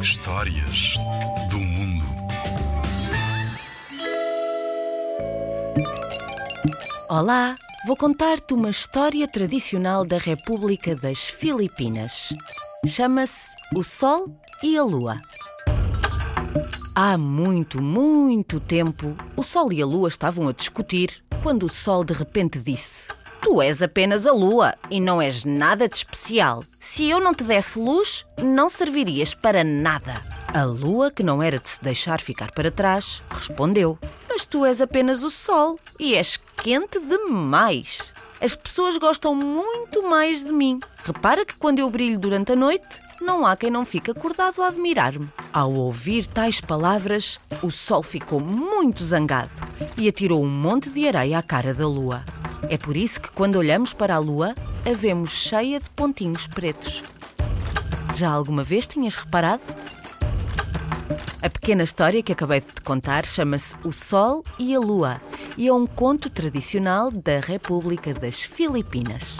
Histórias do mundo. Olá, vou contar-te uma história tradicional da República das Filipinas. Chama-se O Sol e a Lua. Há muito, muito tempo, o Sol e a Lua estavam a discutir quando o Sol de repente disse: Tu és apenas a Lua e não és nada de especial. Se eu não te desse luz, não servirias para nada. A Lua, que não era de se deixar ficar para trás, respondeu: Mas tu és apenas o Sol e és quente demais. As pessoas gostam muito mais de mim. Repara que quando eu brilho durante a noite, não há quem não fique acordado a admirar-me. Ao ouvir tais palavras, o sol ficou muito zangado e atirou um monte de areia à cara da lua. É por isso que quando olhamos para a lua, a vemos cheia de pontinhos pretos. Já alguma vez tinhas reparado? A pequena história que acabei de te contar chama-se O Sol e a Lua e é um conto tradicional da República das Filipinas.